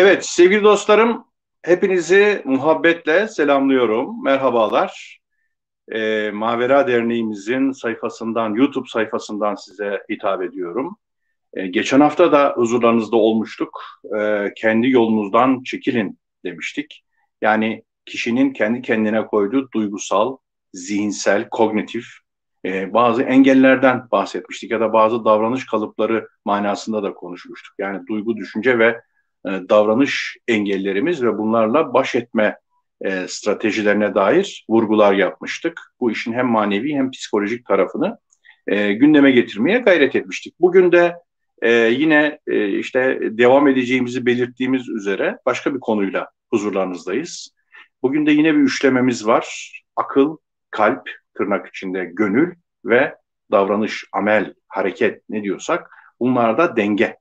Evet sevgili dostlarım hepinizi muhabbetle selamlıyorum. Merhabalar. E, Mavera Derneğimizin sayfasından, YouTube sayfasından size hitap ediyorum. E, geçen hafta da huzurlarınızda olmuştuk. E, kendi yolunuzdan çekilin demiştik. Yani kişinin kendi kendine koyduğu duygusal, zihinsel, kognitif e, bazı engellerden bahsetmiştik ya da bazı davranış kalıpları manasında da konuşmuştuk. Yani duygu, düşünce ve davranış engellerimiz ve bunlarla baş etme e, stratejilerine dair vurgular yapmıştık. Bu işin hem manevi hem psikolojik tarafını e, gündeme getirmeye gayret etmiştik. Bugün de e, yine e, işte devam edeceğimizi belirttiğimiz üzere başka bir konuyla huzurlarınızdayız. Bugün de yine bir üçlememiz var. Akıl, kalp, tırnak içinde gönül ve davranış, amel, hareket ne diyorsak bunlarda denge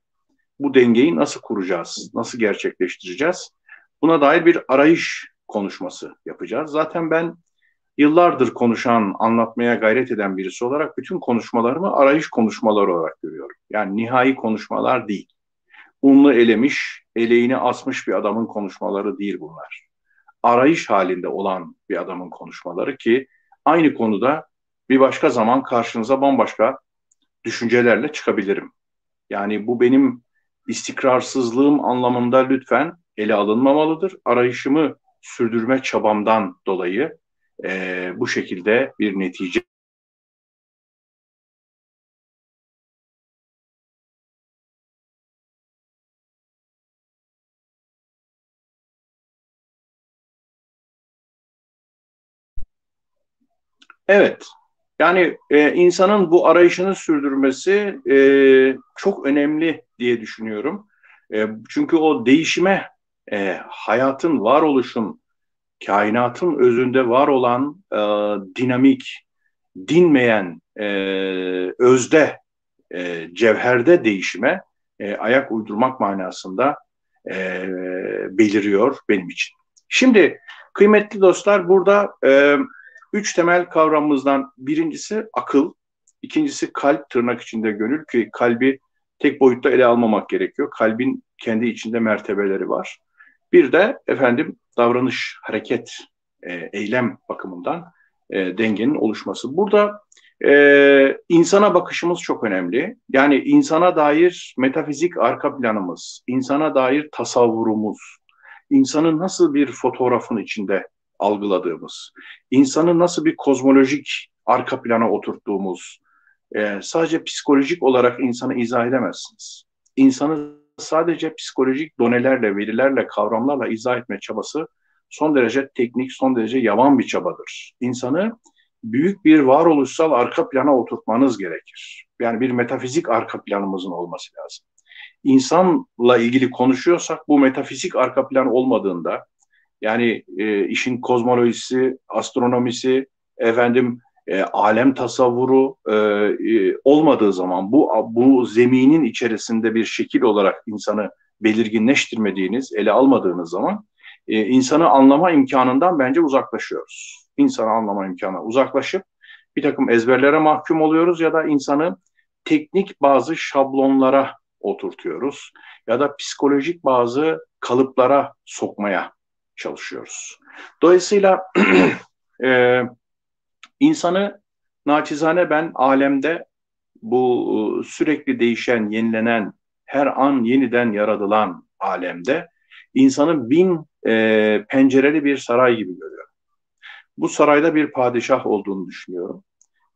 bu dengeyi nasıl kuracağız, nasıl gerçekleştireceğiz? Buna dair bir arayış konuşması yapacağız. Zaten ben yıllardır konuşan, anlatmaya gayret eden birisi olarak bütün konuşmalarımı arayış konuşmaları olarak görüyorum. Yani nihai konuşmalar değil. Unlu elemiş, eleğini asmış bir adamın konuşmaları değil bunlar. Arayış halinde olan bir adamın konuşmaları ki aynı konuda bir başka zaman karşınıza bambaşka düşüncelerle çıkabilirim. Yani bu benim istikrarsızlığım anlamında lütfen ele alınmamalıdır. Arayışımı sürdürme çabamdan dolayı e, bu şekilde bir netice Evet, yani e, insanın bu arayışını sürdürmesi e, çok önemli diye düşünüyorum. E, çünkü o değişime, e, hayatın, varoluşun, kainatın özünde var olan e, dinamik, dinmeyen, e, özde, e, cevherde değişime e, ayak uydurmak manasında e, beliriyor benim için. Şimdi kıymetli dostlar burada... E, Üç temel kavramımızdan birincisi akıl, ikincisi kalp tırnak içinde gönül ki kalbi tek boyutta ele almamak gerekiyor. Kalbin kendi içinde mertebeleri var. Bir de efendim davranış, hareket, e, eylem bakımından e, dengenin oluşması. Burada e, insana bakışımız çok önemli. Yani insana dair metafizik arka planımız, insana dair tasavvurumuz, insanın nasıl bir fotoğrafın içinde algıladığımız, insanı nasıl bir kozmolojik arka plana oturttuğumuz, e, sadece psikolojik olarak insanı izah edemezsiniz. İnsanı sadece psikolojik donelerle, verilerle, kavramlarla izah etme çabası son derece teknik, son derece yavan bir çabadır. İnsanı büyük bir varoluşsal arka plana oturtmanız gerekir. Yani bir metafizik arka planımızın olması lazım. İnsanla ilgili konuşuyorsak bu metafizik arka plan olmadığında yani e, işin kozmolojisi, astronomisi, efendim e, alem tasavvuru e, e, olmadığı zaman bu bu zeminin içerisinde bir şekil olarak insanı belirginleştirmediğiniz, ele almadığınız zaman e, insanı anlama imkanından bence uzaklaşıyoruz. İnsanı anlama imkanı uzaklaşıp bir takım ezberlere mahkum oluyoruz ya da insanı teknik bazı şablonlara oturtuyoruz ya da psikolojik bazı kalıplara sokmaya çalışıyoruz. Dolayısıyla e, insanı naçizane ben alemde bu sürekli değişen, yenilenen, her an yeniden yaratılan alemde insanı bin e, pencereli bir saray gibi görüyorum. Bu sarayda bir padişah olduğunu düşünüyorum.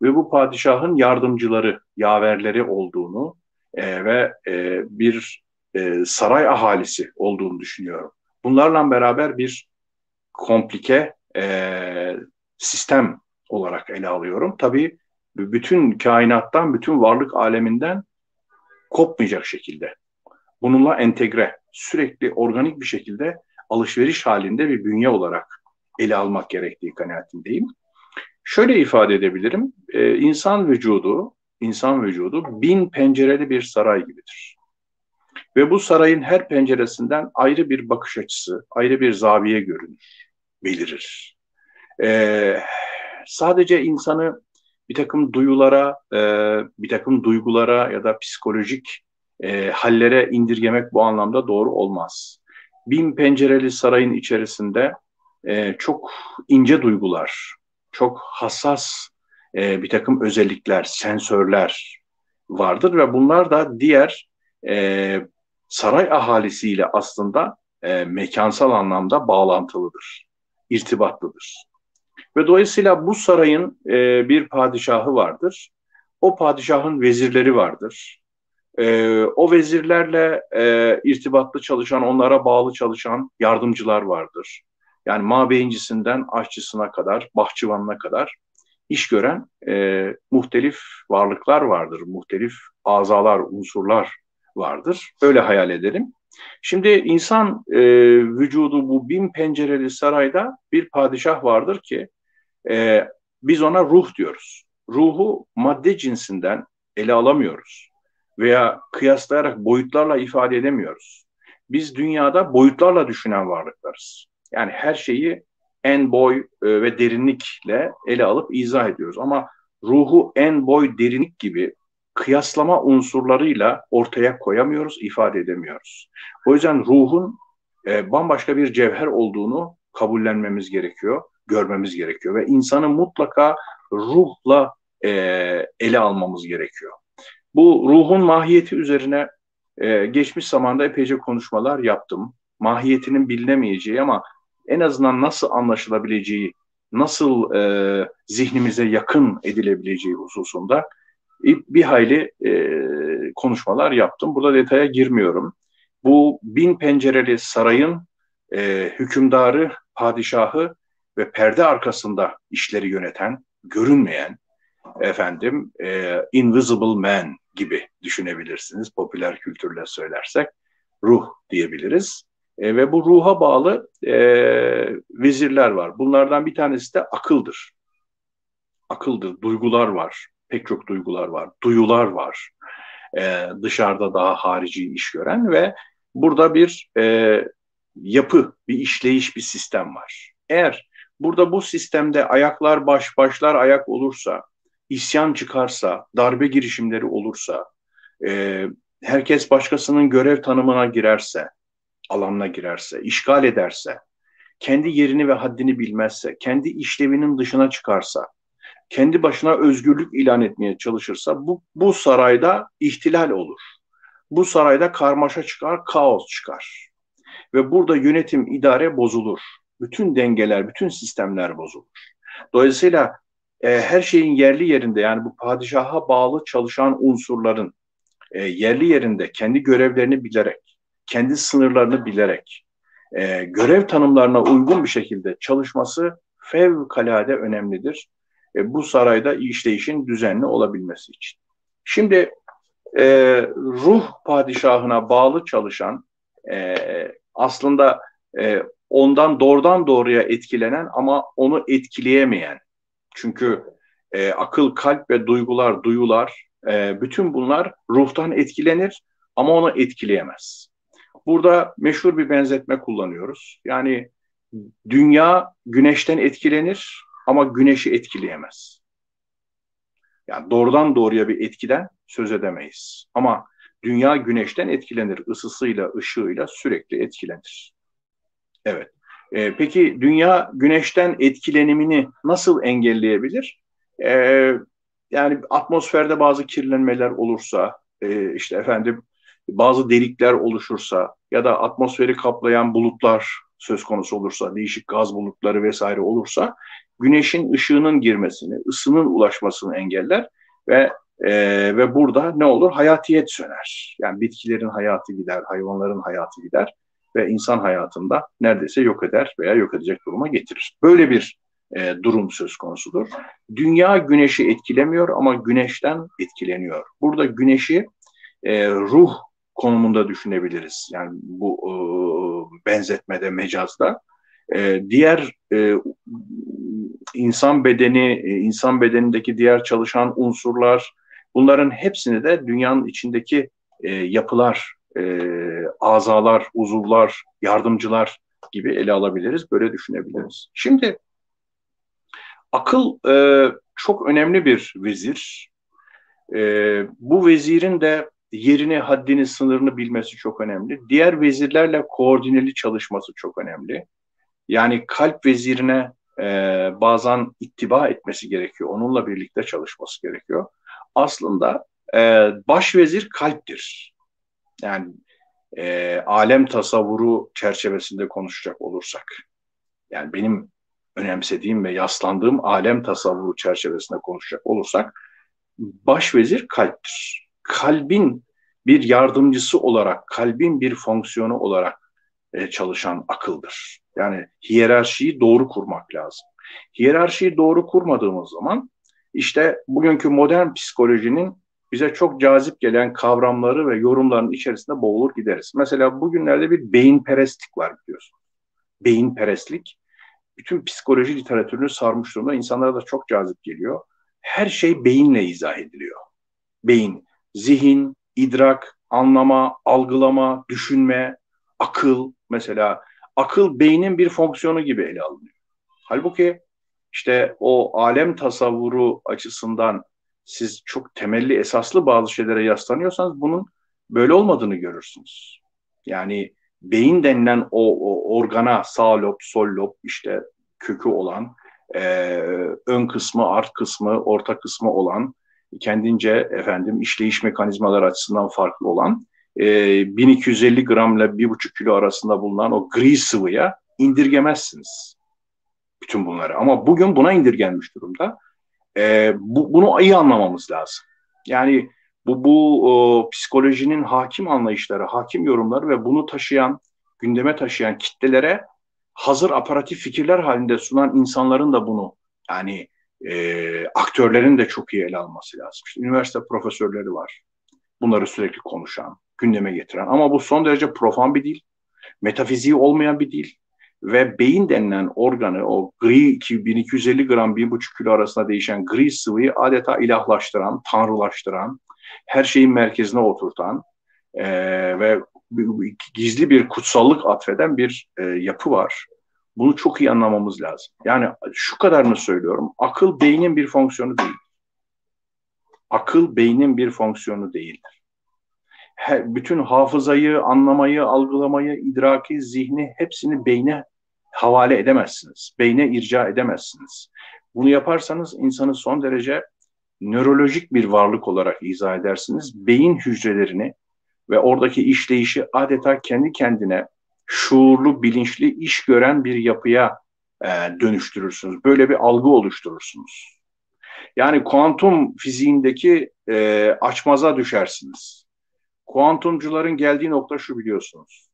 Ve bu padişahın yardımcıları, yaverleri olduğunu e, ve e, bir e, saray ahalisi olduğunu düşünüyorum. Bunlarla beraber bir komplike e, sistem olarak ele alıyorum. Tabii bütün kainattan, bütün varlık aleminden kopmayacak şekilde. Bununla entegre, sürekli organik bir şekilde alışveriş halinde bir bünye olarak ele almak gerektiği kanaatindeyim. Şöyle ifade edebilirim. Ee, insan vücudu, insan vücudu bin pencereli bir saray gibidir. Ve bu sarayın her penceresinden ayrı bir bakış açısı, ayrı bir zaviye görünür, belirir. Ee, sadece insanı bir takım duyulara, e, bir takım duygulara ya da psikolojik e, hallere indirgemek bu anlamda doğru olmaz. bin pencereli sarayın içerisinde e, çok ince duygular, çok hassas e, bir takım özellikler, sensörler vardır ve bunlar da diğer e, saray ahalisiyle aslında e, mekansal anlamda bağlantılıdır, irtibatlıdır. Ve dolayısıyla bu sarayın e, bir padişahı vardır. O padişahın vezirleri vardır. E, o vezirlerle e, irtibatlı çalışan, onlara bağlı çalışan yardımcılar vardır. Yani mabeyincisinden aşçısına kadar, bahçıvanına kadar iş gören e, muhtelif varlıklar vardır, muhtelif azalar, unsurlar vardır. Öyle hayal edelim. Şimdi insan e, vücudu bu bin pencereli sarayda bir padişah vardır ki e, biz ona ruh diyoruz. Ruhu madde cinsinden ele alamıyoruz veya kıyaslayarak boyutlarla ifade edemiyoruz. Biz dünyada boyutlarla düşünen varlıklarız. Yani her şeyi en boy e, ve derinlikle ele alıp izah ediyoruz. Ama ruhu en boy derinlik gibi kıyaslama unsurlarıyla ortaya koyamıyoruz, ifade edemiyoruz. O yüzden ruhun e, bambaşka bir cevher olduğunu kabullenmemiz gerekiyor, görmemiz gerekiyor ve insanı mutlaka ruhla e, ele almamız gerekiyor. Bu ruhun mahiyeti üzerine e, geçmiş zamanda epeyce konuşmalar yaptım. Mahiyetinin bilinemeyeceği ama en azından nasıl anlaşılabileceği, nasıl e, zihnimize yakın edilebileceği hususunda bir hayli e, konuşmalar yaptım. Burada detaya girmiyorum. Bu bin pencereli sarayın e, hükümdarı, padişahı ve perde arkasında işleri yöneten, görünmeyen, efendim, e, invisible man gibi düşünebilirsiniz. Popüler kültürle söylersek ruh diyebiliriz. E, ve bu ruha bağlı e, vezirler var. Bunlardan bir tanesi de akıldır. Akıldır, duygular var. Pek çok duygular var. Duyular var. E, dışarıda daha harici iş gören ve burada bir e, yapı, bir işleyiş, bir sistem var. Eğer burada bu sistemde ayaklar baş, başlar ayak olursa, isyan çıkarsa, darbe girişimleri olursa, e, herkes başkasının görev tanımına girerse, alanına girerse, işgal ederse, kendi yerini ve haddini bilmezse, kendi işlevinin dışına çıkarsa, kendi başına özgürlük ilan etmeye çalışırsa bu, bu sarayda ihtilal olur. Bu sarayda karmaşa çıkar, kaos çıkar. Ve burada yönetim, idare bozulur. Bütün dengeler, bütün sistemler bozulur. Dolayısıyla e, her şeyin yerli yerinde yani bu padişaha bağlı çalışan unsurların e, yerli yerinde kendi görevlerini bilerek, kendi sınırlarını bilerek, e, görev tanımlarına uygun bir şekilde çalışması fevkalade önemlidir. E, bu sarayda işleyişin düzenli olabilmesi için. Şimdi e, ruh padişahına bağlı çalışan e, aslında e, ondan doğrudan doğruya etkilenen ama onu etkileyemeyen. Çünkü e, akıl, kalp ve duygular, duyular e, bütün bunlar ruhtan etkilenir ama onu etkileyemez. Burada meşhur bir benzetme kullanıyoruz. Yani dünya güneşten etkilenir ama güneşi etkileyemez. Yani doğrudan doğruya bir etkiden söz edemeyiz. Ama dünya güneşten etkilenir. ısısıyla, ışığıyla sürekli etkilenir. Evet. Ee, peki dünya güneşten etkilenimini nasıl engelleyebilir? Ee, yani atmosferde bazı kirlenmeler olursa, e, işte efendim bazı delikler oluşursa ya da atmosferi kaplayan bulutlar söz konusu olursa, değişik gaz bulutları vesaire olursa güneşin ışığının girmesini, ısının ulaşmasını engeller ve e, ve burada ne olur? Hayatiyet söner. Yani bitkilerin hayatı gider, hayvanların hayatı gider ve insan hayatında neredeyse yok eder veya yok edecek duruma getirir. Böyle bir e, durum söz konusudur. Dünya güneşi etkilemiyor ama güneşten etkileniyor. Burada güneşi e, ruh konumunda düşünebiliriz. Yani bu e, benzetmede, mecazda. E, diğer e, insan bedeni, e, insan bedenindeki diğer çalışan unsurlar, bunların hepsini de dünyanın içindeki e, yapılar, e, azalar, uzuvlar, yardımcılar gibi ele alabiliriz, böyle düşünebiliriz. Şimdi akıl e, çok önemli bir vezir. E, bu vezirin de yerini, haddini, sınırını bilmesi çok önemli. Diğer vezirlerle koordineli çalışması çok önemli. Yani kalp vezirine e, bazen ittiba etmesi gerekiyor. Onunla birlikte çalışması gerekiyor. Aslında e, baş vezir kalptir. Yani e, alem tasavvuru çerçevesinde konuşacak olursak. Yani benim önemsediğim ve yaslandığım alem tasavvuru çerçevesinde konuşacak olursak baş vezir kalptir. Kalbin bir yardımcısı olarak, kalbin bir fonksiyonu olarak e, çalışan akıldır. Yani hiyerarşiyi doğru kurmak lazım. Hiyerarşiyi doğru kurmadığımız zaman işte bugünkü modern psikolojinin bize çok cazip gelen kavramları ve yorumların içerisinde boğulur gideriz. Mesela bugünlerde bir beyin perestlik var biliyorsun. Beyin perestlik bütün psikoloji literatürünü sarmış durumda. İnsanlara da çok cazip geliyor. Her şey beyinle izah ediliyor. Beyin, zihin, idrak, anlama, algılama, düşünme, akıl mesela akıl beynin bir fonksiyonu gibi ele alınıyor. Halbuki işte o alem tasavvuru açısından siz çok temelli esaslı bazı şeylere yaslanıyorsanız bunun böyle olmadığını görürsünüz. Yani beyin denilen o, o organa sağ lob, sol lob işte kökü olan e, ön kısmı, art kısmı, orta kısmı olan kendince efendim işleyiş mekanizmaları açısından farklı olan e, 1250 gram ile 1,5 kilo arasında bulunan o gri sıvıya indirgemezsiniz bütün bunları. Ama bugün buna indirgenmiş durumda. E, bu, bunu iyi anlamamız lazım. Yani bu, bu o, psikolojinin hakim anlayışları, hakim yorumları ve bunu taşıyan, gündeme taşıyan kitlelere hazır aparatif fikirler halinde sunan insanların da bunu yani e, aktörlerin de çok iyi ele alması lazım. İşte üniversite profesörleri var. Bunları sürekli konuşan, gündeme getiren ama bu son derece profan bir dil, metafiziği olmayan bir dil ve beyin denilen organı o gri 1250 gram 1,5 kilo arasında değişen gri sıvıyı adeta ilahlaştıran, tanrılaştıran, her şeyin merkezine oturtan e, ve gizli bir kutsallık atfeden bir e, yapı var. Bunu çok iyi anlamamız lazım. Yani şu kadarını söylüyorum. Akıl beynin bir fonksiyonu değil. Akıl beynin bir fonksiyonu değildir. Her, bütün hafızayı, anlamayı, algılamayı, idraki, zihni hepsini beyne havale edemezsiniz. Beyne irca edemezsiniz. Bunu yaparsanız insanı son derece nörolojik bir varlık olarak izah edersiniz. Beyin hücrelerini ve oradaki işleyişi adeta kendi kendine şuurlu, bilinçli iş gören bir yapıya e, dönüştürürsünüz. Böyle bir algı oluşturursunuz. Yani kuantum fiziğindeki e, açmaza düşersiniz. Kuantumcuların geldiği nokta şu biliyorsunuz.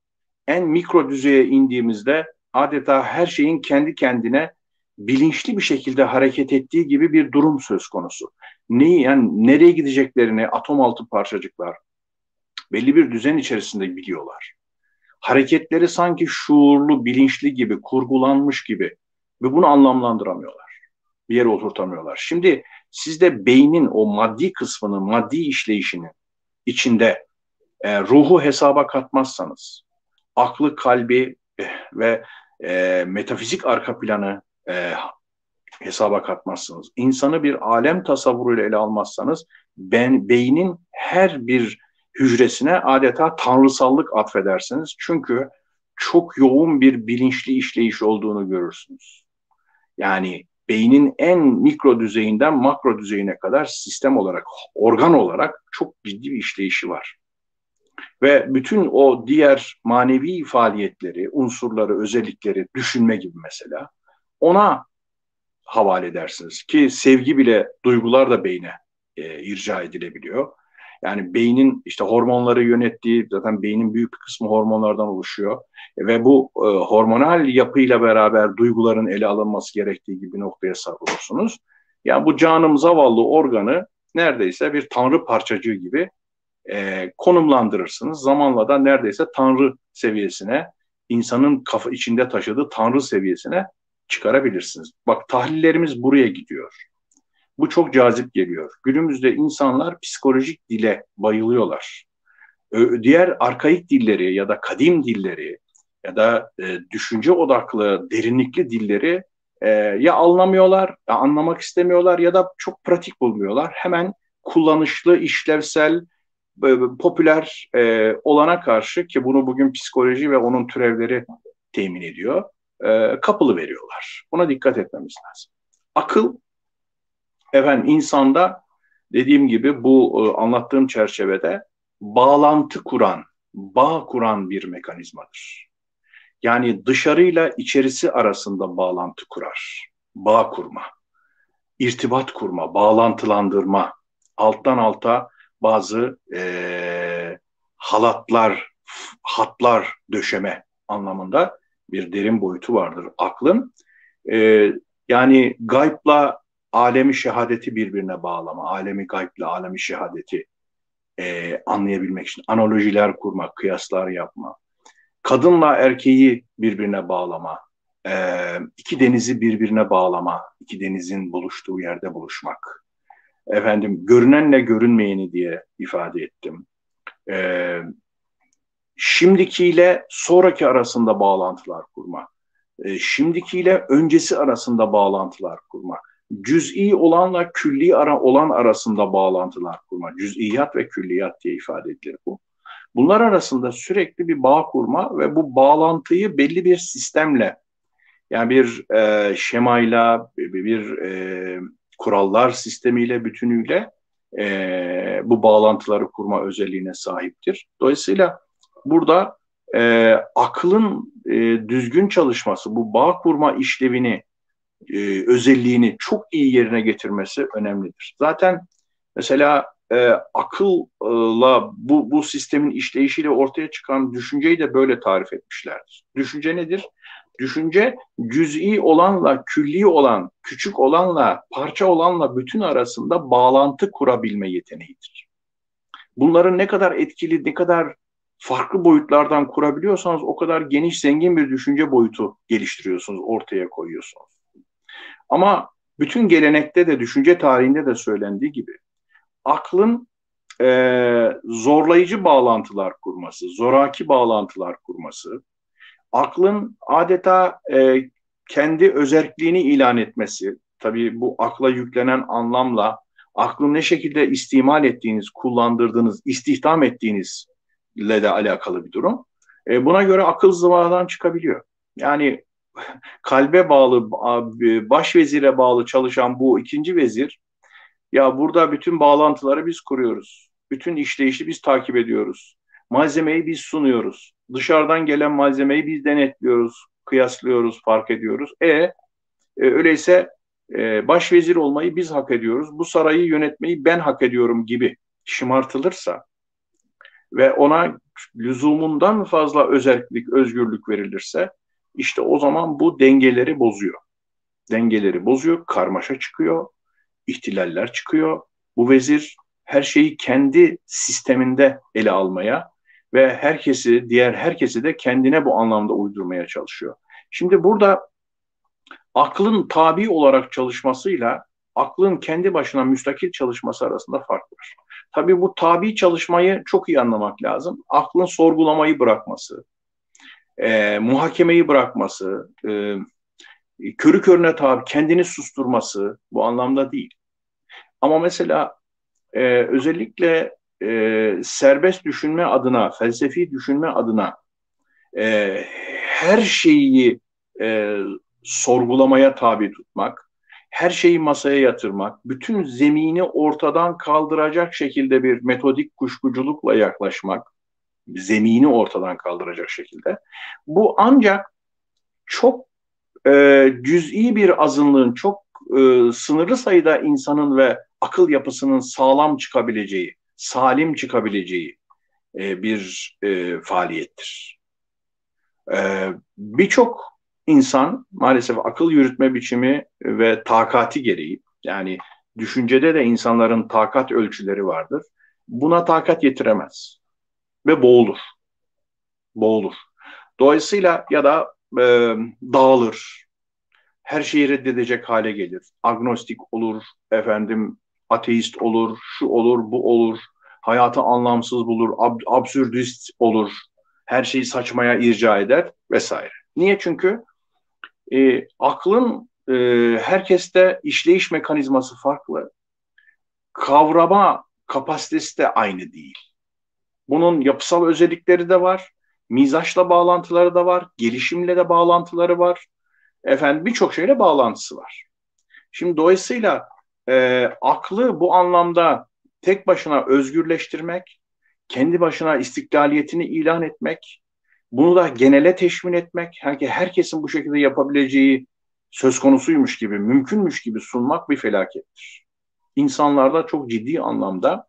En mikro düzeye indiğimizde adeta her şeyin kendi kendine bilinçli bir şekilde hareket ettiği gibi bir durum söz konusu. Neyi yani nereye gideceklerini atom altı parçacıklar belli bir düzen içerisinde biliyorlar hareketleri sanki şuurlu, bilinçli gibi, kurgulanmış gibi ve bunu anlamlandıramıyorlar. Bir yere oturtamıyorlar. Şimdi sizde beynin o maddi kısmını, maddi işleyişini içinde e, ruhu hesaba katmazsanız, aklı, kalbi e, ve e, metafizik arka planı e, hesaba katmazsınız. İnsanı bir alem tasavvuruyla ele almazsanız ben beynin her bir hücresine adeta tanrısallık atfedersiniz. Çünkü çok yoğun bir bilinçli işleyiş olduğunu görürsünüz. Yani beynin en mikro düzeyinden makro düzeyine kadar sistem olarak, organ olarak çok ciddi bir işleyişi var. Ve bütün o diğer manevi faaliyetleri, unsurları, özellikleri, düşünme gibi mesela ona havale edersiniz. Ki sevgi bile, duygular da beyne e, irca edilebiliyor. Yani beynin işte hormonları yönettiği zaten beynin büyük bir kısmı hormonlardan oluşuyor. Ve bu e, hormonal yapıyla beraber duyguların ele alınması gerektiği gibi noktaya sarılıyorsunuz. Yani bu canım zavallı organı neredeyse bir tanrı parçacığı gibi e, konumlandırırsınız. Zamanla da neredeyse tanrı seviyesine, insanın kafa içinde taşıdığı tanrı seviyesine çıkarabilirsiniz. Bak tahlillerimiz buraya gidiyor. Bu çok cazip geliyor. Günümüzde insanlar psikolojik dile bayılıyorlar. Diğer arkaik dilleri ya da kadim dilleri ya da e, düşünce odaklı, derinlikli dilleri e, ya anlamıyorlar, ya anlamak istemiyorlar ya da çok pratik bulmuyorlar. Hemen kullanışlı, işlevsel, popüler e, olana karşı ki bunu bugün psikoloji ve onun türevleri temin ediyor, kapılı veriyorlar. Buna dikkat etmemiz lazım. Akıl, efendim insanda dediğim gibi bu e, anlattığım çerçevede bağlantı kuran, bağ kuran bir mekanizmadır. Yani dışarıyla içerisi arasında bağlantı kurar, bağ kurma, irtibat kurma, bağlantılandırma, alttan alta bazı e, halatlar, hatlar döşeme anlamında bir derin boyutu vardır aklın. E, yani gaybla alemi şehadeti birbirine bağlama, alemi gaybla alemi şehadeti e, anlayabilmek için analojiler kurmak, kıyaslar yapma, kadınla erkeği birbirine bağlama, e, iki denizi birbirine bağlama, iki denizin buluştuğu yerde buluşmak, efendim görünenle görünmeyeni diye ifade ettim. E, şimdikiyle sonraki arasında bağlantılar kurma, e, şimdikiyle öncesi arasında bağlantılar kurma, cüz'i olanla külli ara olan arasında bağlantılar kurma, cüz'iyat ve külliyat diye ifade edilir bu. Bunlar arasında sürekli bir bağ kurma ve bu bağlantıyı belli bir sistemle yani bir e, şemayla, bir, bir e, kurallar sistemiyle bütünüyle e, bu bağlantıları kurma özelliğine sahiptir. Dolayısıyla burada e, aklın e, düzgün çalışması, bu bağ kurma işlevini, e, özelliğini çok iyi yerine getirmesi önemlidir. Zaten mesela e, akılla bu, bu sistemin işleyişiyle ortaya çıkan düşünceyi de böyle tarif etmişlerdir. Düşünce nedir? Düşünce cüz'i olanla külli olan, küçük olanla, parça olanla bütün arasında bağlantı kurabilme yeteneğidir. Bunların ne kadar etkili, ne kadar farklı boyutlardan kurabiliyorsanız o kadar geniş, zengin bir düşünce boyutu geliştiriyorsunuz, ortaya koyuyorsunuz. Ama bütün gelenekte de, düşünce tarihinde de söylendiği gibi aklın e, zorlayıcı bağlantılar kurması, zoraki bağlantılar kurması, aklın adeta e, kendi özelliğini ilan etmesi, tabii bu akla yüklenen anlamla aklın ne şekilde istimal ettiğiniz, kullandırdığınız, istihdam ettiğinizle de alakalı bir durum. E, buna göre akıl zıvadan çıkabiliyor. Yani kalbe bağlı, baş vezire bağlı çalışan bu ikinci vezir, ya burada bütün bağlantıları biz kuruyoruz. Bütün işleyişi biz takip ediyoruz. Malzemeyi biz sunuyoruz. Dışarıdan gelen malzemeyi biz denetliyoruz, kıyaslıyoruz, fark ediyoruz. E, e öyleyse e, başvezir olmayı biz hak ediyoruz. Bu sarayı yönetmeyi ben hak ediyorum gibi şımartılırsa ve ona lüzumundan fazla özellik, özgürlük verilirse işte o zaman bu dengeleri bozuyor. Dengeleri bozuyor, karmaşa çıkıyor, ihtilaller çıkıyor. Bu vezir her şeyi kendi sisteminde ele almaya ve herkesi, diğer herkesi de kendine bu anlamda uydurmaya çalışıyor. Şimdi burada aklın tabi olarak çalışmasıyla aklın kendi başına müstakil çalışması arasında fark var. Tabii bu tabi çalışmayı çok iyi anlamak lazım. Aklın sorgulamayı bırakması, e, muhakemeyi bırakması, e, körü körüne tabi kendini susturması bu anlamda değil. Ama mesela e, özellikle e, serbest düşünme adına, felsefi düşünme adına e, her şeyi e, sorgulamaya tabi tutmak, her şeyi masaya yatırmak, bütün zemini ortadan kaldıracak şekilde bir metodik kuşkuculukla yaklaşmak, zemini ortadan kaldıracak şekilde. Bu ancak çok e, cüz'i bir azınlığın, çok e, sınırlı sayıda insanın ve akıl yapısının sağlam çıkabileceği, salim çıkabileceği e, bir e, faaliyettir. E, Birçok insan maalesef akıl yürütme biçimi ve takati gereği, yani düşüncede de insanların takat ölçüleri vardır. Buna takat yetiremez ve boğulur. Boğulur. Dolayısıyla ya da e, dağılır, her şeyi reddedecek hale gelir. Agnostik olur, efendim ateist olur, şu olur, bu olur, hayatı anlamsız bulur, ab absürdist olur, her şeyi saçmaya irca eder vesaire. Niye? Çünkü e, aklın e, herkeste işleyiş mekanizması farklı. Kavrama kapasitesi de aynı değil. Bunun yapısal özellikleri de var. Mizaçla bağlantıları da var. Gelişimle de bağlantıları var. Efendim birçok şeyle bağlantısı var. Şimdi dolayısıyla e, aklı bu anlamda tek başına özgürleştirmek, kendi başına istiklaliyetini ilan etmek, bunu da genele teşmin etmek, herkesin bu şekilde yapabileceği söz konusuymuş gibi, mümkünmüş gibi sunmak bir felakettir. İnsanlarda çok ciddi anlamda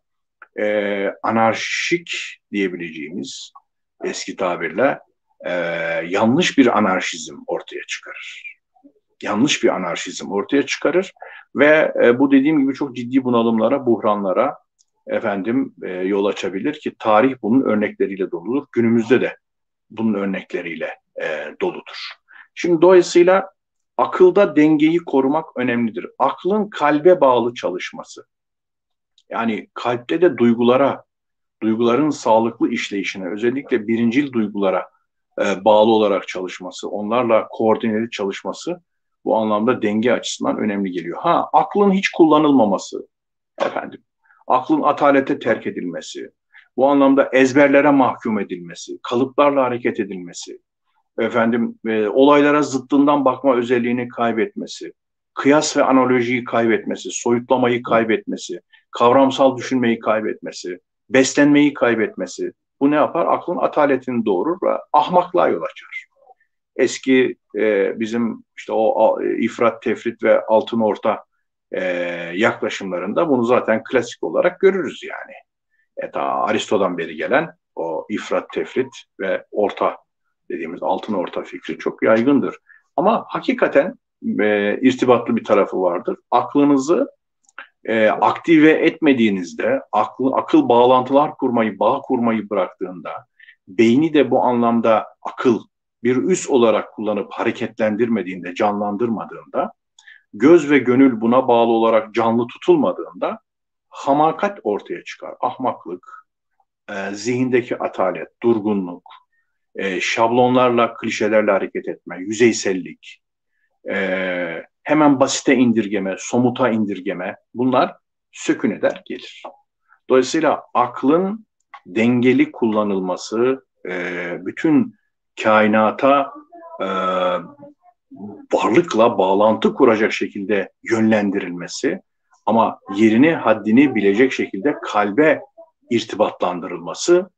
e, anarşik diyebileceğimiz eski tabirle e, yanlış bir anarşizm ortaya çıkarır. Yanlış bir anarşizm ortaya çıkarır ve e, bu dediğim gibi çok ciddi bunalımlara, buhranlara efendim e, yol açabilir ki tarih bunun örnekleriyle doludur. Günümüzde de bunun örnekleriyle e, doludur. Şimdi dolayısıyla akılda dengeyi korumak önemlidir. Aklın kalbe bağlı çalışması. Yani kalpte de duygulara, duyguların sağlıklı işleyişine, özellikle birincil duygulara e, bağlı olarak çalışması, onlarla koordineli çalışması bu anlamda denge açısından önemli geliyor. Ha, aklın hiç kullanılmaması, efendim, aklın atalete terk edilmesi, bu anlamda ezberlere mahkum edilmesi, kalıplarla hareket edilmesi, efendim e, olaylara zıttından bakma özelliğini kaybetmesi, kıyas ve analojiyi kaybetmesi, soyutlamayı kaybetmesi, kavramsal düşünmeyi kaybetmesi, beslenmeyi kaybetmesi, bu ne yapar? Aklın ataletini doğurur ve ahmaklığa yol açar. Eski e, bizim işte o ifrat, tefrit ve altın orta e, yaklaşımlarında bunu zaten klasik olarak görürüz yani. E, ta Aristo'dan beri gelen o ifrat, tefrit ve orta dediğimiz altın orta fikri çok yaygındır. Ama hakikaten e, irtibatlı bir tarafı vardır. Aklınızı e, aktive etmediğinizde, akıl, akıl bağlantılar kurmayı, bağ kurmayı bıraktığında, beyni de bu anlamda akıl bir üs olarak kullanıp hareketlendirmediğinde, canlandırmadığında, göz ve gönül buna bağlı olarak canlı tutulmadığında hamakat ortaya çıkar. Ahmaklık, e, zihindeki atalet, durgunluk, e, şablonlarla, klişelerle hareket etme, yüzeysellik, e, hemen basite indirgeme, somuta indirgeme bunlar sökün eder gelir. Dolayısıyla aklın dengeli kullanılması, e, bütün kainata e, varlıkla bağlantı kuracak şekilde yönlendirilmesi ama yerini, haddini bilecek şekilde kalbe irtibatlandırılması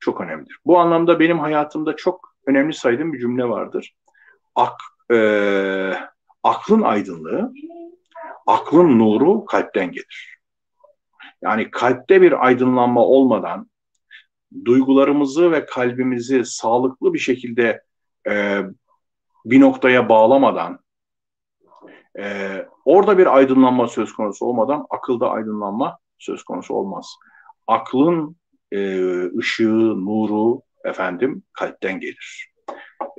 çok önemlidir. Bu anlamda benim hayatımda çok önemli saydığım bir cümle vardır. Ak, e, aklın aydınlığı, aklın nuru kalpten gelir. Yani kalpte bir aydınlanma olmadan duygularımızı ve kalbimizi sağlıklı bir şekilde e, bir noktaya bağlamadan e, orada bir aydınlanma söz konusu olmadan akılda aydınlanma söz konusu olmaz. Aklın e, ışığı, nuru efendim kalpten gelir.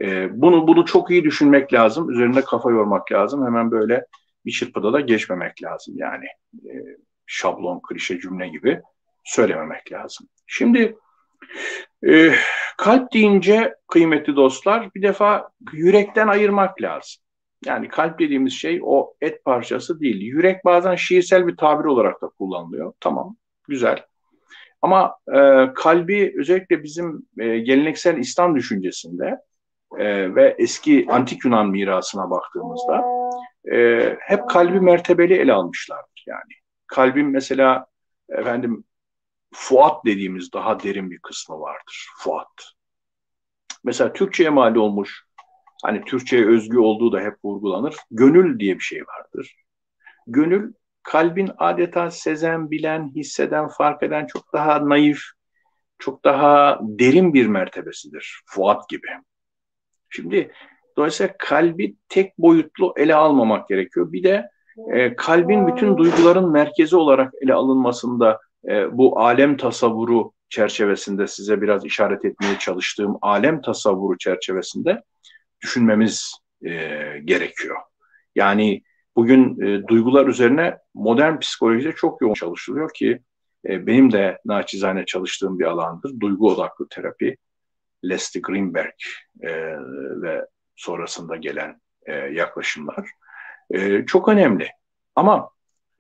E, bunu bunu çok iyi düşünmek lazım. Üzerinde kafa yormak lazım. Hemen böyle bir çırpıda da geçmemek lazım yani. E, şablon, klişe cümle gibi söylememek lazım. Şimdi e, kalp deyince kıymetli dostlar bir defa yürekten ayırmak lazım. Yani kalp dediğimiz şey o et parçası değil. Yürek bazen şiirsel bir tabir olarak da kullanılıyor. Tamam, güzel. Ama e, kalbi özellikle bizim e, geleneksel İslam düşüncesinde e, ve eski antik Yunan mirasına baktığımızda e, hep kalbi mertebeli ele almışlardır yani. Kalbin mesela efendim fuat dediğimiz daha derin bir kısmı vardır. Fuat. Mesela Türkçe'ye mal olmuş, hani Türkçe'ye özgü olduğu da hep vurgulanır. Gönül diye bir şey vardır. Gönül kalbin adeta sezen, bilen, hisseden, fark eden çok daha naif, çok daha derin bir mertebesidir. Fuat gibi. Şimdi dolayısıyla kalbi tek boyutlu ele almamak gerekiyor. Bir de e, kalbin bütün duyguların merkezi olarak ele alınmasında e, bu alem tasavvuru çerçevesinde size biraz işaret etmeye çalıştığım alem tasavvuru çerçevesinde düşünmemiz e, gerekiyor. Yani bugün e, duygular üzerine modern psikolojide çok yoğun çalışılıyor ki e, benim de naçizane çalıştığım bir alandır. Duygu odaklı terapi. Leslie Greenberg e, ve sonrasında gelen e, yaklaşımlar e, çok önemli. Ama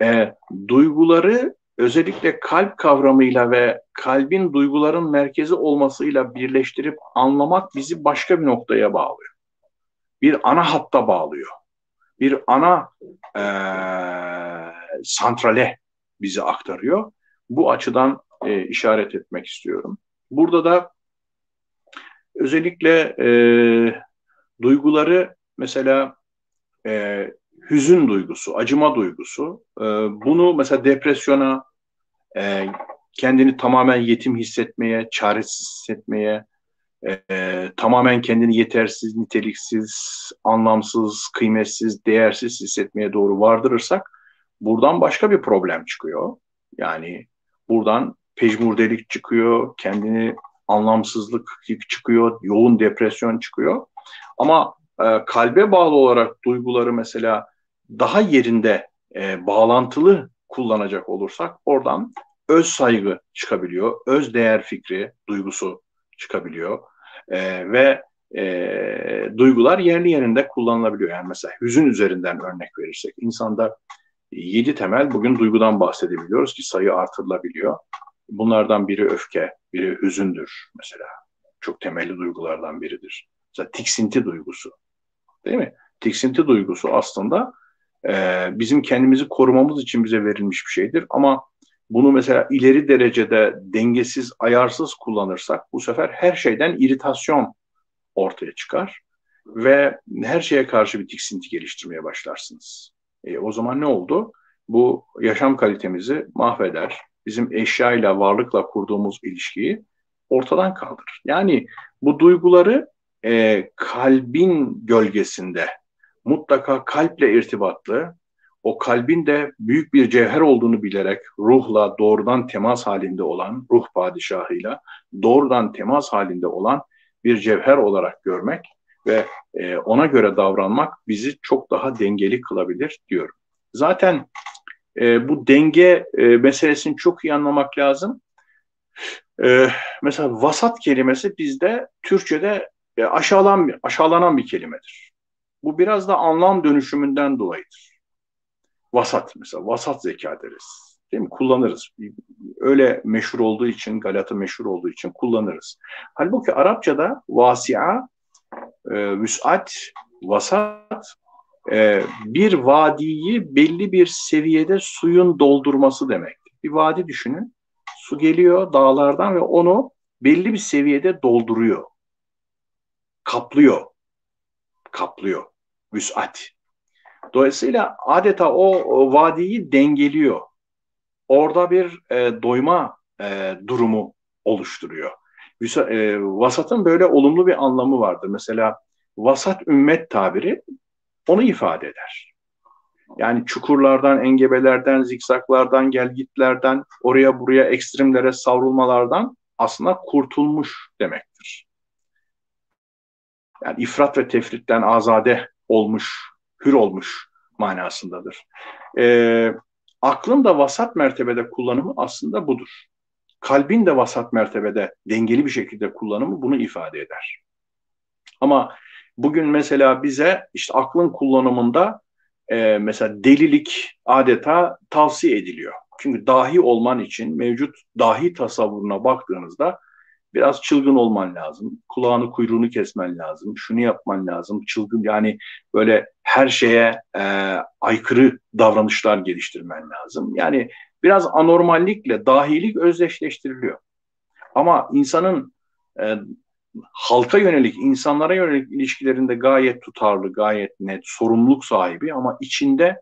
e, duyguları özellikle kalp kavramıyla ve kalbin duyguların merkezi olmasıyla birleştirip anlamak bizi başka bir noktaya bağlıyor. Bir ana hatta bağlıyor. Bir ana e, santrale bizi aktarıyor. Bu açıdan e, işaret etmek istiyorum. Burada da özellikle e, duyguları mesela e, hüzün duygusu, acıma duygusu, e, bunu mesela depresyona, e, kendini tamamen yetim hissetmeye, çaresiz hissetmeye, e, tamamen kendini yetersiz, niteliksiz, anlamsız, kıymetsiz, değersiz hissetmeye doğru vardırırsak buradan başka bir problem çıkıyor. Yani buradan pejmurdelik çıkıyor, kendini anlamsızlık çıkıyor, yoğun depresyon çıkıyor. Ama e, kalbe bağlı olarak duyguları mesela daha yerinde e, bağlantılı kullanacak olursak oradan öz saygı çıkabiliyor, öz değer fikri, duygusu çıkabiliyor e, ve e, duygular yerli yerinde kullanılabiliyor. Yani mesela hüzün üzerinden örnek verirsek insanda yedi temel bugün duygudan bahsedebiliyoruz ki sayı artırılabiliyor. Bunlardan biri öfke, biri hüzündür mesela. Çok temelli duygulardan biridir. Mesela tiksinti duygusu. Değil mi? Tiksinti duygusu aslında e, bizim kendimizi korumamız için bize verilmiş bir şeydir. Ama bunu mesela ileri derecede dengesiz, ayarsız kullanırsak bu sefer her şeyden iritasyon ortaya çıkar ve her şeye karşı bir tiksinti geliştirmeye başlarsınız. E, o zaman ne oldu? Bu yaşam kalitemizi mahveder. Bizim eşyayla, varlıkla kurduğumuz ilişkiyi ortadan kaldırır. Yani bu duyguları e, kalbin gölgesinde mutlaka kalple irtibatlı, o kalbin de büyük bir cevher olduğunu bilerek ruhla doğrudan temas halinde olan, ruh padişahıyla doğrudan temas halinde olan bir cevher olarak görmek ve e, ona göre davranmak bizi çok daha dengeli kılabilir diyorum. Zaten e, bu denge e, meselesini çok iyi anlamak lazım. E, mesela vasat kelimesi bizde Türkçe'de e, aşağılan, aşağılanan bir kelimedir. Bu biraz da anlam dönüşümünden dolayıdır. Vasat mesela, vasat zeka deriz. Değil mi? Kullanırız. Öyle meşhur olduğu için, Galata meşhur olduğu için kullanırız. Halbuki Arapçada vasia, e, vüsat, vasat e, bir vadiyi belli bir seviyede suyun doldurması demek. Bir vadi düşünün. Su geliyor dağlardan ve onu belli bir seviyede dolduruyor. Kaplıyor. Kaplıyor. Vüsat. Dolayısıyla adeta o, vadiyi dengeliyor. Orada bir e, doyma e, durumu oluşturuyor. E, vasatın böyle olumlu bir anlamı vardır. Mesela vasat ümmet tabiri onu ifade eder. Yani çukurlardan, engebelerden, zikzaklardan, gelgitlerden, oraya buraya ekstremlere savrulmalardan aslında kurtulmuş demektir. Yani ifrat ve tefritten azade olmuş, hür olmuş manasındadır. Ee, aklın da vasat mertebede kullanımı aslında budur. Kalbin de vasat mertebede dengeli bir şekilde kullanımı bunu ifade eder. Ama bugün mesela bize işte aklın kullanımında e, mesela delilik adeta tavsiye ediliyor. Çünkü dahi olman için mevcut dahi tasavvuruna baktığınızda biraz çılgın olman lazım. Kulağını kuyruğunu kesmen lazım. Şunu yapman lazım. Çılgın yani böyle her şeye e, aykırı davranışlar geliştirmen lazım. Yani biraz anormallikle dahilik özdeşleştiriliyor. Ama insanın e, halka yönelik, insanlara yönelik ilişkilerinde gayet tutarlı, gayet net, sorumluluk sahibi ama içinde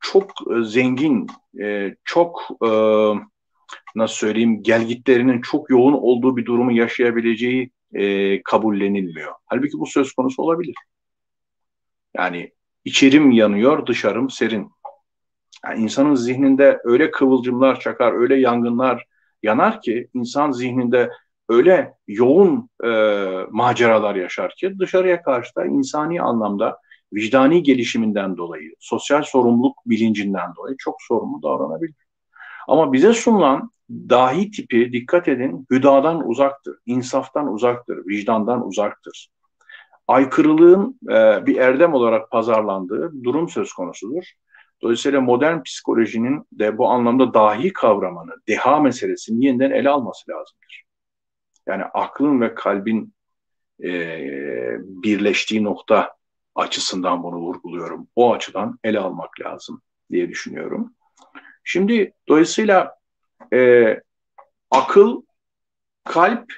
çok e, zengin, e, çok e, nasıl söyleyeyim gelgitlerinin çok yoğun olduğu bir durumu yaşayabileceği e, kabullenilmiyor. Halbuki bu söz konusu olabilir. Yani içerim yanıyor, dışarım serin. Yani insanın zihninde öyle kıvılcımlar çakar, öyle yangınlar yanar ki insan zihninde öyle yoğun e, maceralar yaşar ki dışarıya karşı da insani anlamda vicdani gelişiminden dolayı, sosyal sorumluluk bilincinden dolayı çok sorumlu davranabilir. Ama bize sunulan dahi tipi dikkat edin hüdadan uzaktır, insaftan uzaktır, vicdandan uzaktır. Aykırılığın e, bir erdem olarak pazarlandığı durum söz konusudur. Dolayısıyla modern psikolojinin de bu anlamda dahi kavramını, deha meselesini yeniden ele alması lazımdır. Yani aklın ve kalbin e, birleştiği nokta açısından bunu vurguluyorum. O açıdan ele almak lazım diye düşünüyorum. Şimdi dolayısıyla e, akıl, kalp,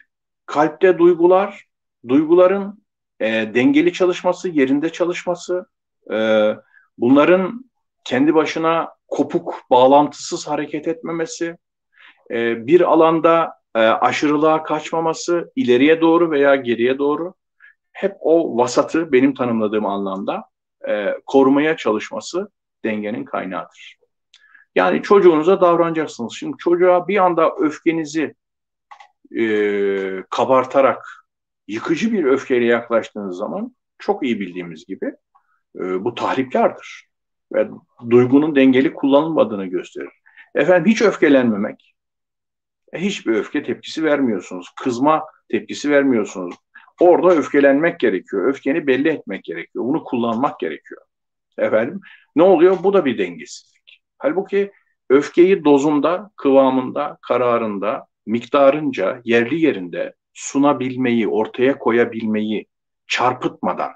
kalpte duygular, duyguların e, dengeli çalışması, yerinde çalışması, e, bunların kendi başına kopuk, bağlantısız hareket etmemesi, e, bir alanda e, aşırılığa kaçmaması, ileriye doğru veya geriye doğru hep o vasatı benim tanımladığım anlamda e, korumaya çalışması dengenin kaynağıdır. Yani çocuğunuza davranacaksınız. Şimdi çocuğa bir anda öfkenizi e, kabartarak yıkıcı bir öfkeyle yaklaştığınız zaman çok iyi bildiğimiz gibi e, bu tahripkardır. Ve duygunun dengeli kullanılmadığını gösterir. Efendim hiç öfkelenmemek. E, hiçbir öfke tepkisi vermiyorsunuz. Kızma tepkisi vermiyorsunuz. Orada öfkelenmek gerekiyor. Öfkeni belli etmek gerekiyor. Bunu kullanmak gerekiyor. Efendim ne oluyor? Bu da bir dengesizlik. Halbuki öfkeyi dozunda, kıvamında, kararında, miktarınca, yerli yerinde sunabilmeyi, ortaya koyabilmeyi çarpıtmadan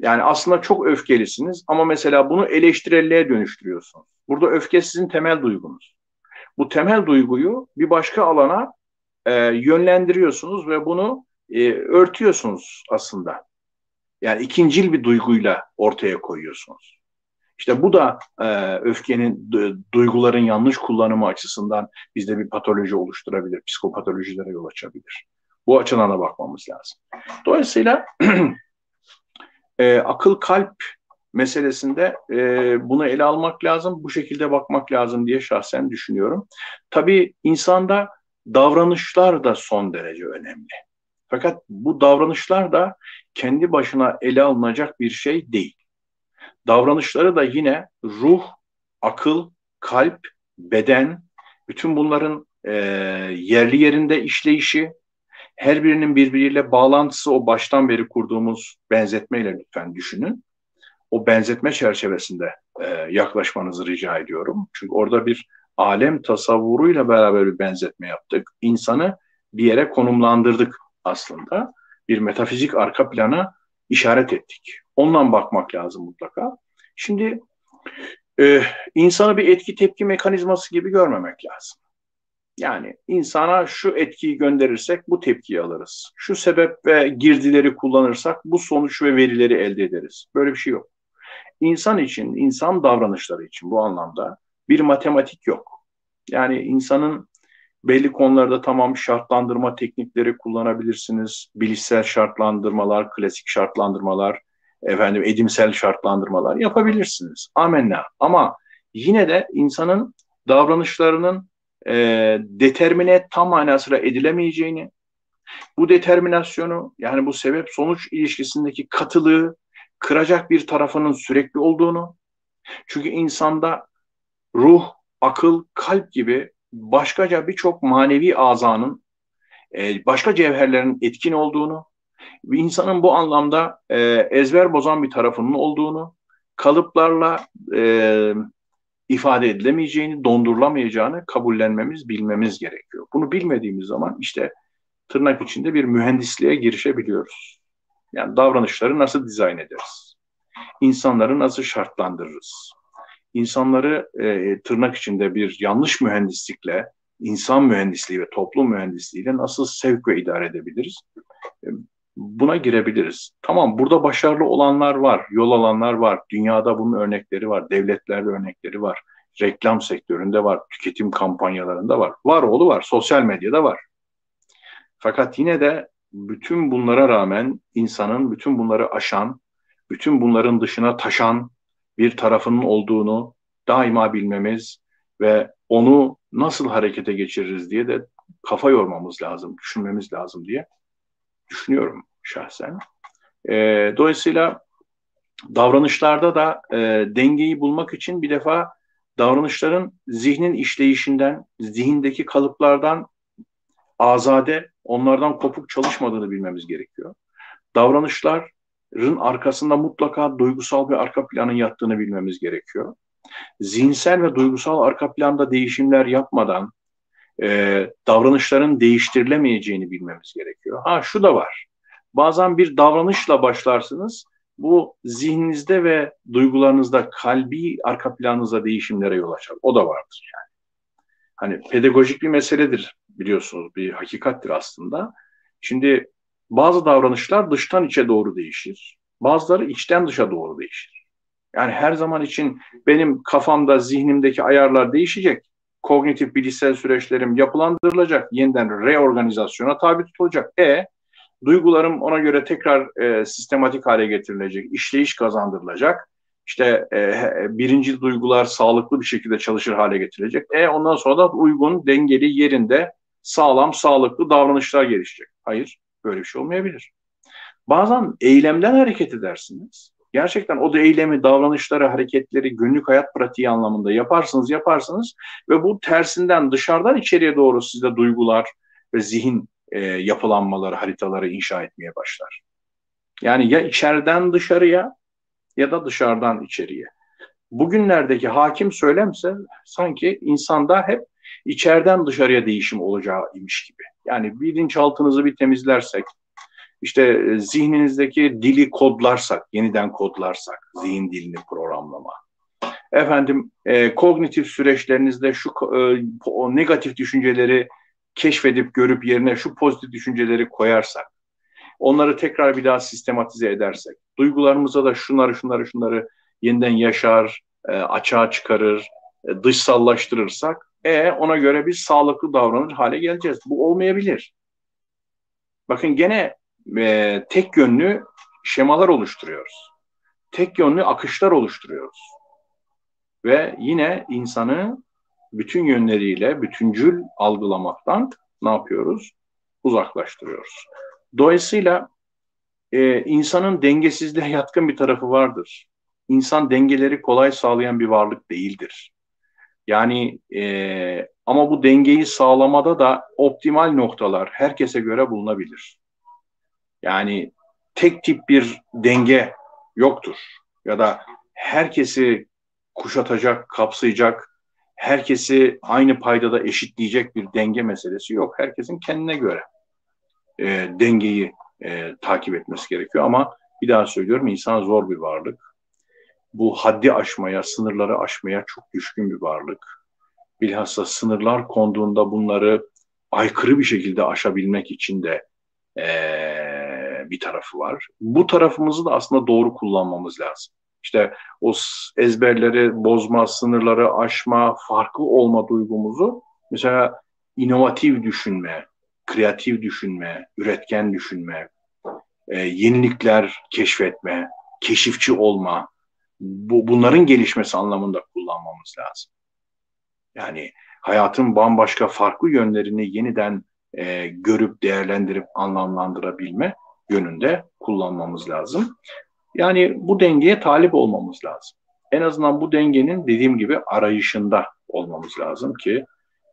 yani aslında çok öfkelisiniz ama mesela bunu eleştirelliğe dönüştürüyorsunuz. Burada öfke sizin temel duygunuz. Bu temel duyguyu bir başka alana e, yönlendiriyorsunuz ve bunu e, örtüyorsunuz aslında. Yani ikincil bir duyguyla ortaya koyuyorsunuz. İşte bu da e, öfkenin, duyguların yanlış kullanımı açısından bizde bir patoloji oluşturabilir, psikopatolojilere yol açabilir. Bu açıdan da bakmamız lazım. Dolayısıyla e, akıl kalp meselesinde e, bunu ele almak lazım, bu şekilde bakmak lazım diye şahsen düşünüyorum. Tabii insanda davranışlar da son derece önemli. Fakat bu davranışlar da kendi başına ele alınacak bir şey değil. Davranışları da yine ruh, akıl, kalp, beden, bütün bunların e, yerli yerinde işleyişi, her birinin birbiriyle bağlantısı o baştan beri kurduğumuz benzetmeyle lütfen düşünün. O benzetme çerçevesinde e, yaklaşmanızı rica ediyorum. Çünkü orada bir alem tasavvuruyla beraber bir benzetme yaptık. İnsanı bir yere konumlandırdık aslında. Bir metafizik arka plana işaret ettik. Ondan bakmak lazım mutlaka. Şimdi e, insanı bir etki tepki mekanizması gibi görmemek lazım. Yani insana şu etkiyi gönderirsek bu tepkiyi alırız. Şu sebep ve girdileri kullanırsak bu sonuç ve verileri elde ederiz. Böyle bir şey yok. İnsan için, insan davranışları için bu anlamda bir matematik yok. Yani insanın belli konularda tamam şartlandırma teknikleri kullanabilirsiniz. Bilişsel şartlandırmalar, klasik şartlandırmalar, efendim edimsel şartlandırmalar yapabilirsiniz. Amenna. Ama yine de insanın davranışlarının e, determine tam manasıyla edilemeyeceğini, bu determinasyonu yani bu sebep sonuç ilişkisindeki katılığı kıracak bir tarafının sürekli olduğunu, çünkü insanda ruh, akıl, kalp gibi başkaca birçok manevi azanın, e, başka cevherlerin etkin olduğunu, bir insanın bu anlamda e, ezber bozan bir tarafının olduğunu, kalıplarla e, ifade edilemeyeceğini, dondurulamayacağını kabullenmemiz, bilmemiz gerekiyor. Bunu bilmediğimiz zaman işte tırnak içinde bir mühendisliğe girişebiliyoruz. Yani davranışları nasıl dizayn ederiz? İnsanları nasıl şartlandırırız? İnsanları e, tırnak içinde bir yanlış mühendislikle, insan mühendisliği ve toplum mühendisliğiyle nasıl sevk ve idare edebiliriz? E, buna girebiliriz. Tamam burada başarılı olanlar var, yol alanlar var, dünyada bunun örnekleri var, devletlerde örnekleri var, reklam sektöründe var, tüketim kampanyalarında var. Var oğlu var, sosyal medyada var. Fakat yine de bütün bunlara rağmen insanın bütün bunları aşan, bütün bunların dışına taşan bir tarafının olduğunu daima bilmemiz ve onu nasıl harekete geçiririz diye de kafa yormamız lazım, düşünmemiz lazım diye düşünüyorum şahsen. E, dolayısıyla davranışlarda da e, dengeyi bulmak için bir defa davranışların zihnin işleyişinden, zihindeki kalıplardan azade, onlardan kopuk çalışmadığını bilmemiz gerekiyor. Davranışlar arkasında mutlaka duygusal bir arka planın yattığını bilmemiz gerekiyor. Zihinsel ve duygusal arka planda değişimler yapmadan e, davranışların değiştirilemeyeceğini bilmemiz gerekiyor. Ha şu da var. Bazen bir davranışla başlarsınız. Bu zihninizde ve duygularınızda kalbi arka planınızda değişimlere yol açar. O da vardır yani. Hani pedagojik bir meseledir biliyorsunuz. Bir hakikattir aslında. Şimdi bazı davranışlar dıştan içe doğru değişir. Bazıları içten dışa doğru değişir. Yani her zaman için benim kafamda, zihnimdeki ayarlar değişecek. Kognitif bilişsel süreçlerim yapılandırılacak, yeniden reorganizasyona tabi tutulacak. E duygularım ona göre tekrar e, sistematik hale getirilecek, işleyiş kazandırılacak. İşte e, birinci duygular sağlıklı bir şekilde çalışır hale getirilecek. E ondan sonra da uygun, dengeli, yerinde, sağlam, sağlıklı davranışlar gelişecek. Hayır, böyle bir şey olmayabilir. Bazen eylemden hareket edersiniz. Gerçekten o da eylemi, davranışları, hareketleri günlük hayat pratiği anlamında yaparsınız, yaparsınız ve bu tersinden dışarıdan içeriye doğru sizde duygular ve zihin e, yapılanmaları, haritaları inşa etmeye başlar. Yani ya içeriden dışarıya ya da dışarıdan içeriye. Bugünlerdeki hakim söylemse sanki insanda hep içeriden dışarıya değişim olacağı imiş gibi. Yani bilinçaltınızı bir temizlersek, işte e, zihninizdeki dili kodlarsak, yeniden kodlarsak, zihin dilini programlama. Efendim, e, kognitif süreçlerinizde şu e, o negatif düşünceleri keşfedip görüp yerine şu pozitif düşünceleri koyarsak, onları tekrar bir daha sistematize edersek, duygularımıza da şunları şunları şunları yeniden yaşar, e, açığa çıkarır, e, dışsallaştırırsak, e ona göre biz sağlıklı davranır hale geleceğiz. Bu olmayabilir. Bakın gene e, tek yönlü şemalar oluşturuyoruz. Tek yönlü akışlar oluşturuyoruz. Ve yine insanı bütün yönleriyle bütüncül algılamaktan ne yapıyoruz? Uzaklaştırıyoruz. Dolayısıyla e, insanın dengesizliğe yatkın bir tarafı vardır. İnsan dengeleri kolay sağlayan bir varlık değildir. Yani e, ama bu dengeyi sağlamada da optimal noktalar herkese göre bulunabilir. Yani tek tip bir denge yoktur. Ya da herkesi kuşatacak, kapsayacak, herkesi aynı paydada eşitleyecek bir denge meselesi yok. Herkesin kendine göre e, dengeyi e, takip etmesi gerekiyor. Ama bir daha söylüyorum insan zor bir varlık. Bu haddi aşmaya, sınırları aşmaya çok düşkün bir varlık. Bilhassa sınırlar konduğunda bunları aykırı bir şekilde aşabilmek için de e, bir tarafı var. Bu tarafımızı da aslında doğru kullanmamız lazım. İşte o ezberleri bozma, sınırları aşma, farklı olma duygumuzu mesela inovatif düşünme, kreatif düşünme, üretken düşünme, e, yenilikler keşfetme, keşifçi olma, bu, bunların gelişmesi anlamında kullanmamız lazım. Yani hayatın bambaşka farklı yönlerini yeniden e, görüp değerlendirip anlamlandırabilme yönünde kullanmamız lazım. Yani bu dengeye talip olmamız lazım. En azından bu dengenin dediğim gibi arayışında olmamız lazım ki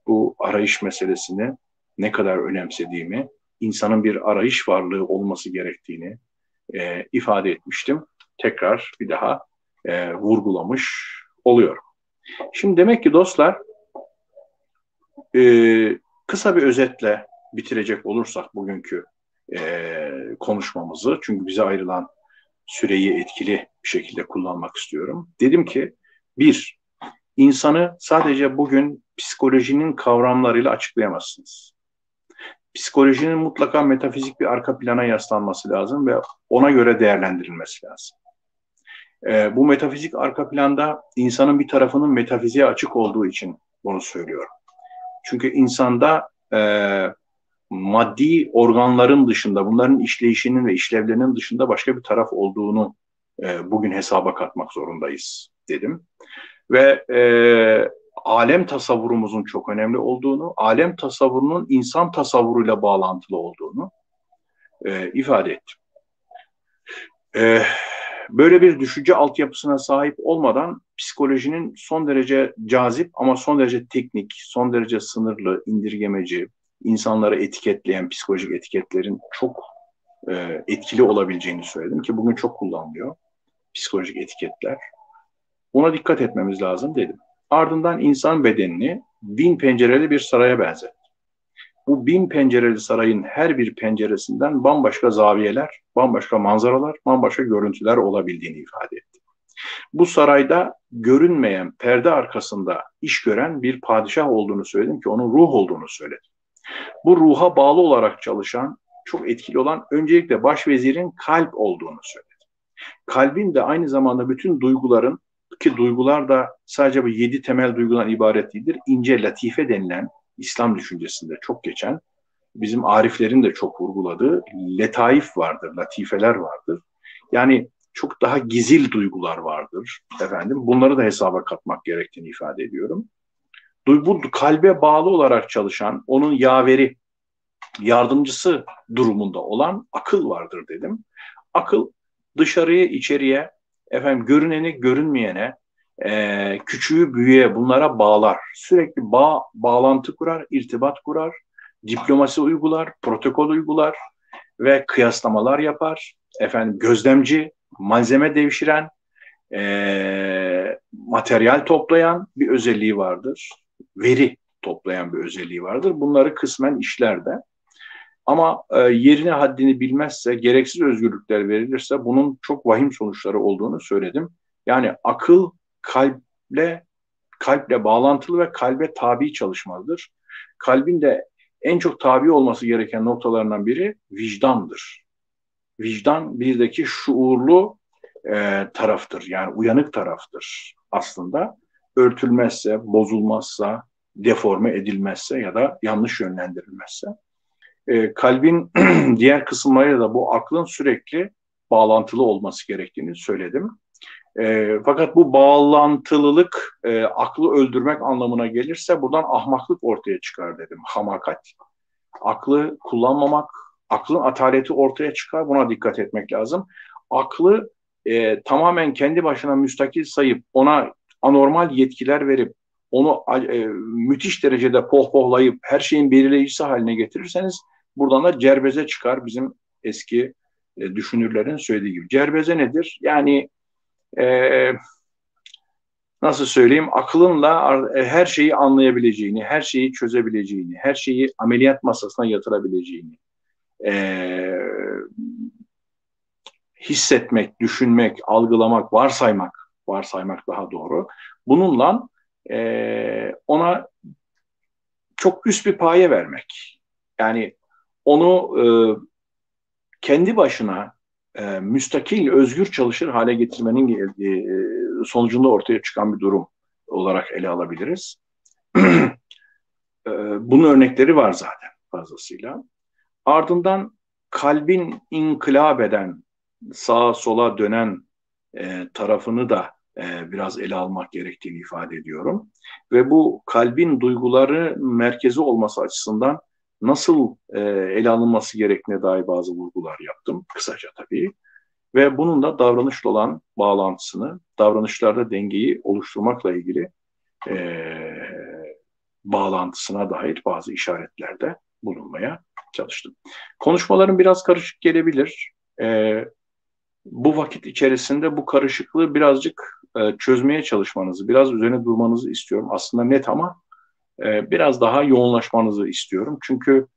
bu arayış meselesini ne kadar önemsediğimi, insanın bir arayış varlığı olması gerektiğini e, ifade etmiştim. Tekrar bir daha e, vurgulamış oluyorum. Şimdi demek ki dostlar e, kısa bir özetle bitirecek olursak bugünkü e, konuşmamızı çünkü bize ayrılan süreyi etkili bir şekilde kullanmak istiyorum. Dedim ki bir, insanı sadece bugün psikolojinin kavramlarıyla açıklayamazsınız. Psikolojinin mutlaka metafizik bir arka plana yaslanması lazım ve ona göre değerlendirilmesi lazım. E, bu metafizik arka planda insanın bir tarafının metafiziğe açık olduğu için bunu söylüyorum. Çünkü insanda e, maddi organların dışında, bunların işleyişinin ve işlevlerinin dışında başka bir taraf olduğunu e, bugün hesaba katmak zorundayız dedim. Ve e, alem tasavvurumuzun çok önemli olduğunu, alem tasavvurunun insan tasavvuruyla bağlantılı olduğunu e, ifade ettim. E, böyle bir düşünce altyapısına sahip olmadan psikolojinin son derece cazip ama son derece teknik, son derece sınırlı, indirgemeci, insanları etiketleyen psikolojik etiketlerin çok e, etkili olabileceğini söyledim ki bugün çok kullanılıyor psikolojik etiketler. Buna dikkat etmemiz lazım dedim. Ardından insan bedenini bin pencereli bir saraya benzer. Bu bin pencereli sarayın her bir penceresinden bambaşka zaviyeler, bambaşka manzaralar, bambaşka görüntüler olabildiğini ifade etti. Bu sarayda görünmeyen perde arkasında iş gören bir padişah olduğunu söyledim ki onun ruh olduğunu söyledim. Bu ruha bağlı olarak çalışan, çok etkili olan öncelikle başvezirin kalp olduğunu söyledim. Kalbin de aynı zamanda bütün duyguların ki duygular da sadece bu yedi temel duygudan ibaret değildir. İnce latife denilen İslam düşüncesinde çok geçen bizim ariflerin de çok vurguladığı letaif vardır, latifeler vardır. Yani çok daha gizil duygular vardır efendim. Bunları da hesaba katmak gerektiğini ifade ediyorum. Duygu kalbe bağlı olarak çalışan, onun yaveri, yardımcısı durumunda olan akıl vardır dedim. Akıl dışarıya, içeriye, efendim görüneni görünmeyene, e, küçüğü büyüğe bunlara bağlar. Sürekli bağ, bağlantı kurar, irtibat kurar, diplomasi uygular, protokol uygular ve kıyaslamalar yapar. Efendim gözlemci, malzeme devşiren, e, materyal toplayan bir özelliği vardır. Veri toplayan bir özelliği vardır. Bunları kısmen işlerde. Ama e, yerini haddini bilmezse, gereksiz özgürlükler verilirse bunun çok vahim sonuçları olduğunu söyledim. Yani akıl kalple kalple bağlantılı ve kalbe tabi çalışmalıdır. Kalbin de en çok tabi olması gereken noktalarından biri vicdandır. Vicdan bizdeki şuurlu e, taraftır. Yani uyanık taraftır aslında. Örtülmezse, bozulmazsa, deforme edilmezse ya da yanlış yönlendirilmezse e, kalbin diğer kısımlarıyla da bu aklın sürekli bağlantılı olması gerektiğini söyledim. E, fakat bu bağlantılılık e, aklı öldürmek anlamına gelirse buradan ahmaklık ortaya çıkar dedim. Hamakat. Aklı kullanmamak, aklın ataleti ortaya çıkar. Buna dikkat etmek lazım. Aklı e, tamamen kendi başına müstakil sayıp ona anormal yetkiler verip onu e, müthiş derecede pohpohlayıp her şeyin belirleyicisi haline getirirseniz Buradan da cerbeze çıkar bizim eski e, düşünürlerin söylediği gibi. Cerbeze nedir? Yani e, nasıl söyleyeyim akılınla e, her şeyi anlayabileceğini, her şeyi çözebileceğini, her şeyi ameliyat masasına yatırabileceğini e, hissetmek, düşünmek, algılamak, varsaymak, varsaymak daha doğru. Bununla e, ona çok üst bir paye vermek. Yani onu e, kendi başına e, müstakil, özgür çalışır hale getirmenin e, sonucunda ortaya çıkan bir durum olarak ele alabiliriz. e, bunun örnekleri var zaten fazlasıyla. Ardından kalbin inkılap eden, sağa sola dönen e, tarafını da e, biraz ele almak gerektiğini ifade ediyorum. Ve bu kalbin duyguları merkezi olması açısından nasıl e, ele alınması gerektiğine dair bazı vurgular yaptım. Kısaca tabii. Ve bunun da davranışla olan bağlantısını, davranışlarda dengeyi oluşturmakla ilgili e, bağlantısına dair bazı işaretlerde bulunmaya çalıştım. Konuşmalarım biraz karışık gelebilir. E, bu vakit içerisinde bu karışıklığı birazcık e, çözmeye çalışmanızı, biraz üzerine durmanızı istiyorum. Aslında net ama e, biraz daha yoğunlaşmanızı istiyorum. Çünkü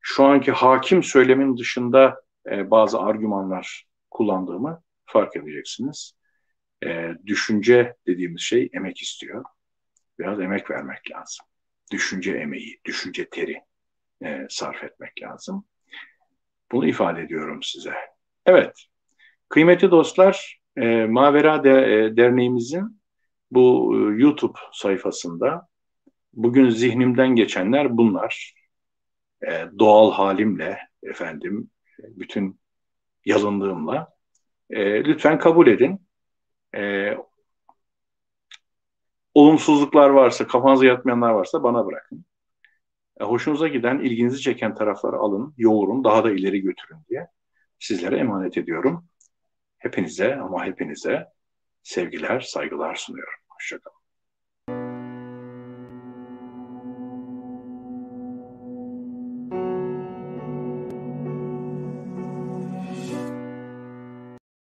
şu anki hakim söylemin dışında e, bazı argümanlar kullandığımı fark edeceksiniz. E, düşünce dediğimiz şey emek istiyor. Biraz emek vermek lazım. Düşünce emeği, düşünce teri e, sarf etmek lazım. Bunu ifade ediyorum size. Evet, kıymetli dostlar, e, Mavera de, Derneğimizin bu YouTube sayfasında bugün zihnimden geçenler bunlar. E, doğal halimle efendim bütün yalındığımla e, lütfen kabul edin. E, olumsuzluklar varsa, kafanıza yatmayanlar varsa bana bırakın. E, hoşunuza giden, ilginizi çeken tarafları alın, yoğurun, daha da ileri götürün diye sizlere emanet ediyorum. Hepinize ama hepinize sevgiler, saygılar sunuyorum. Hoşçakalın.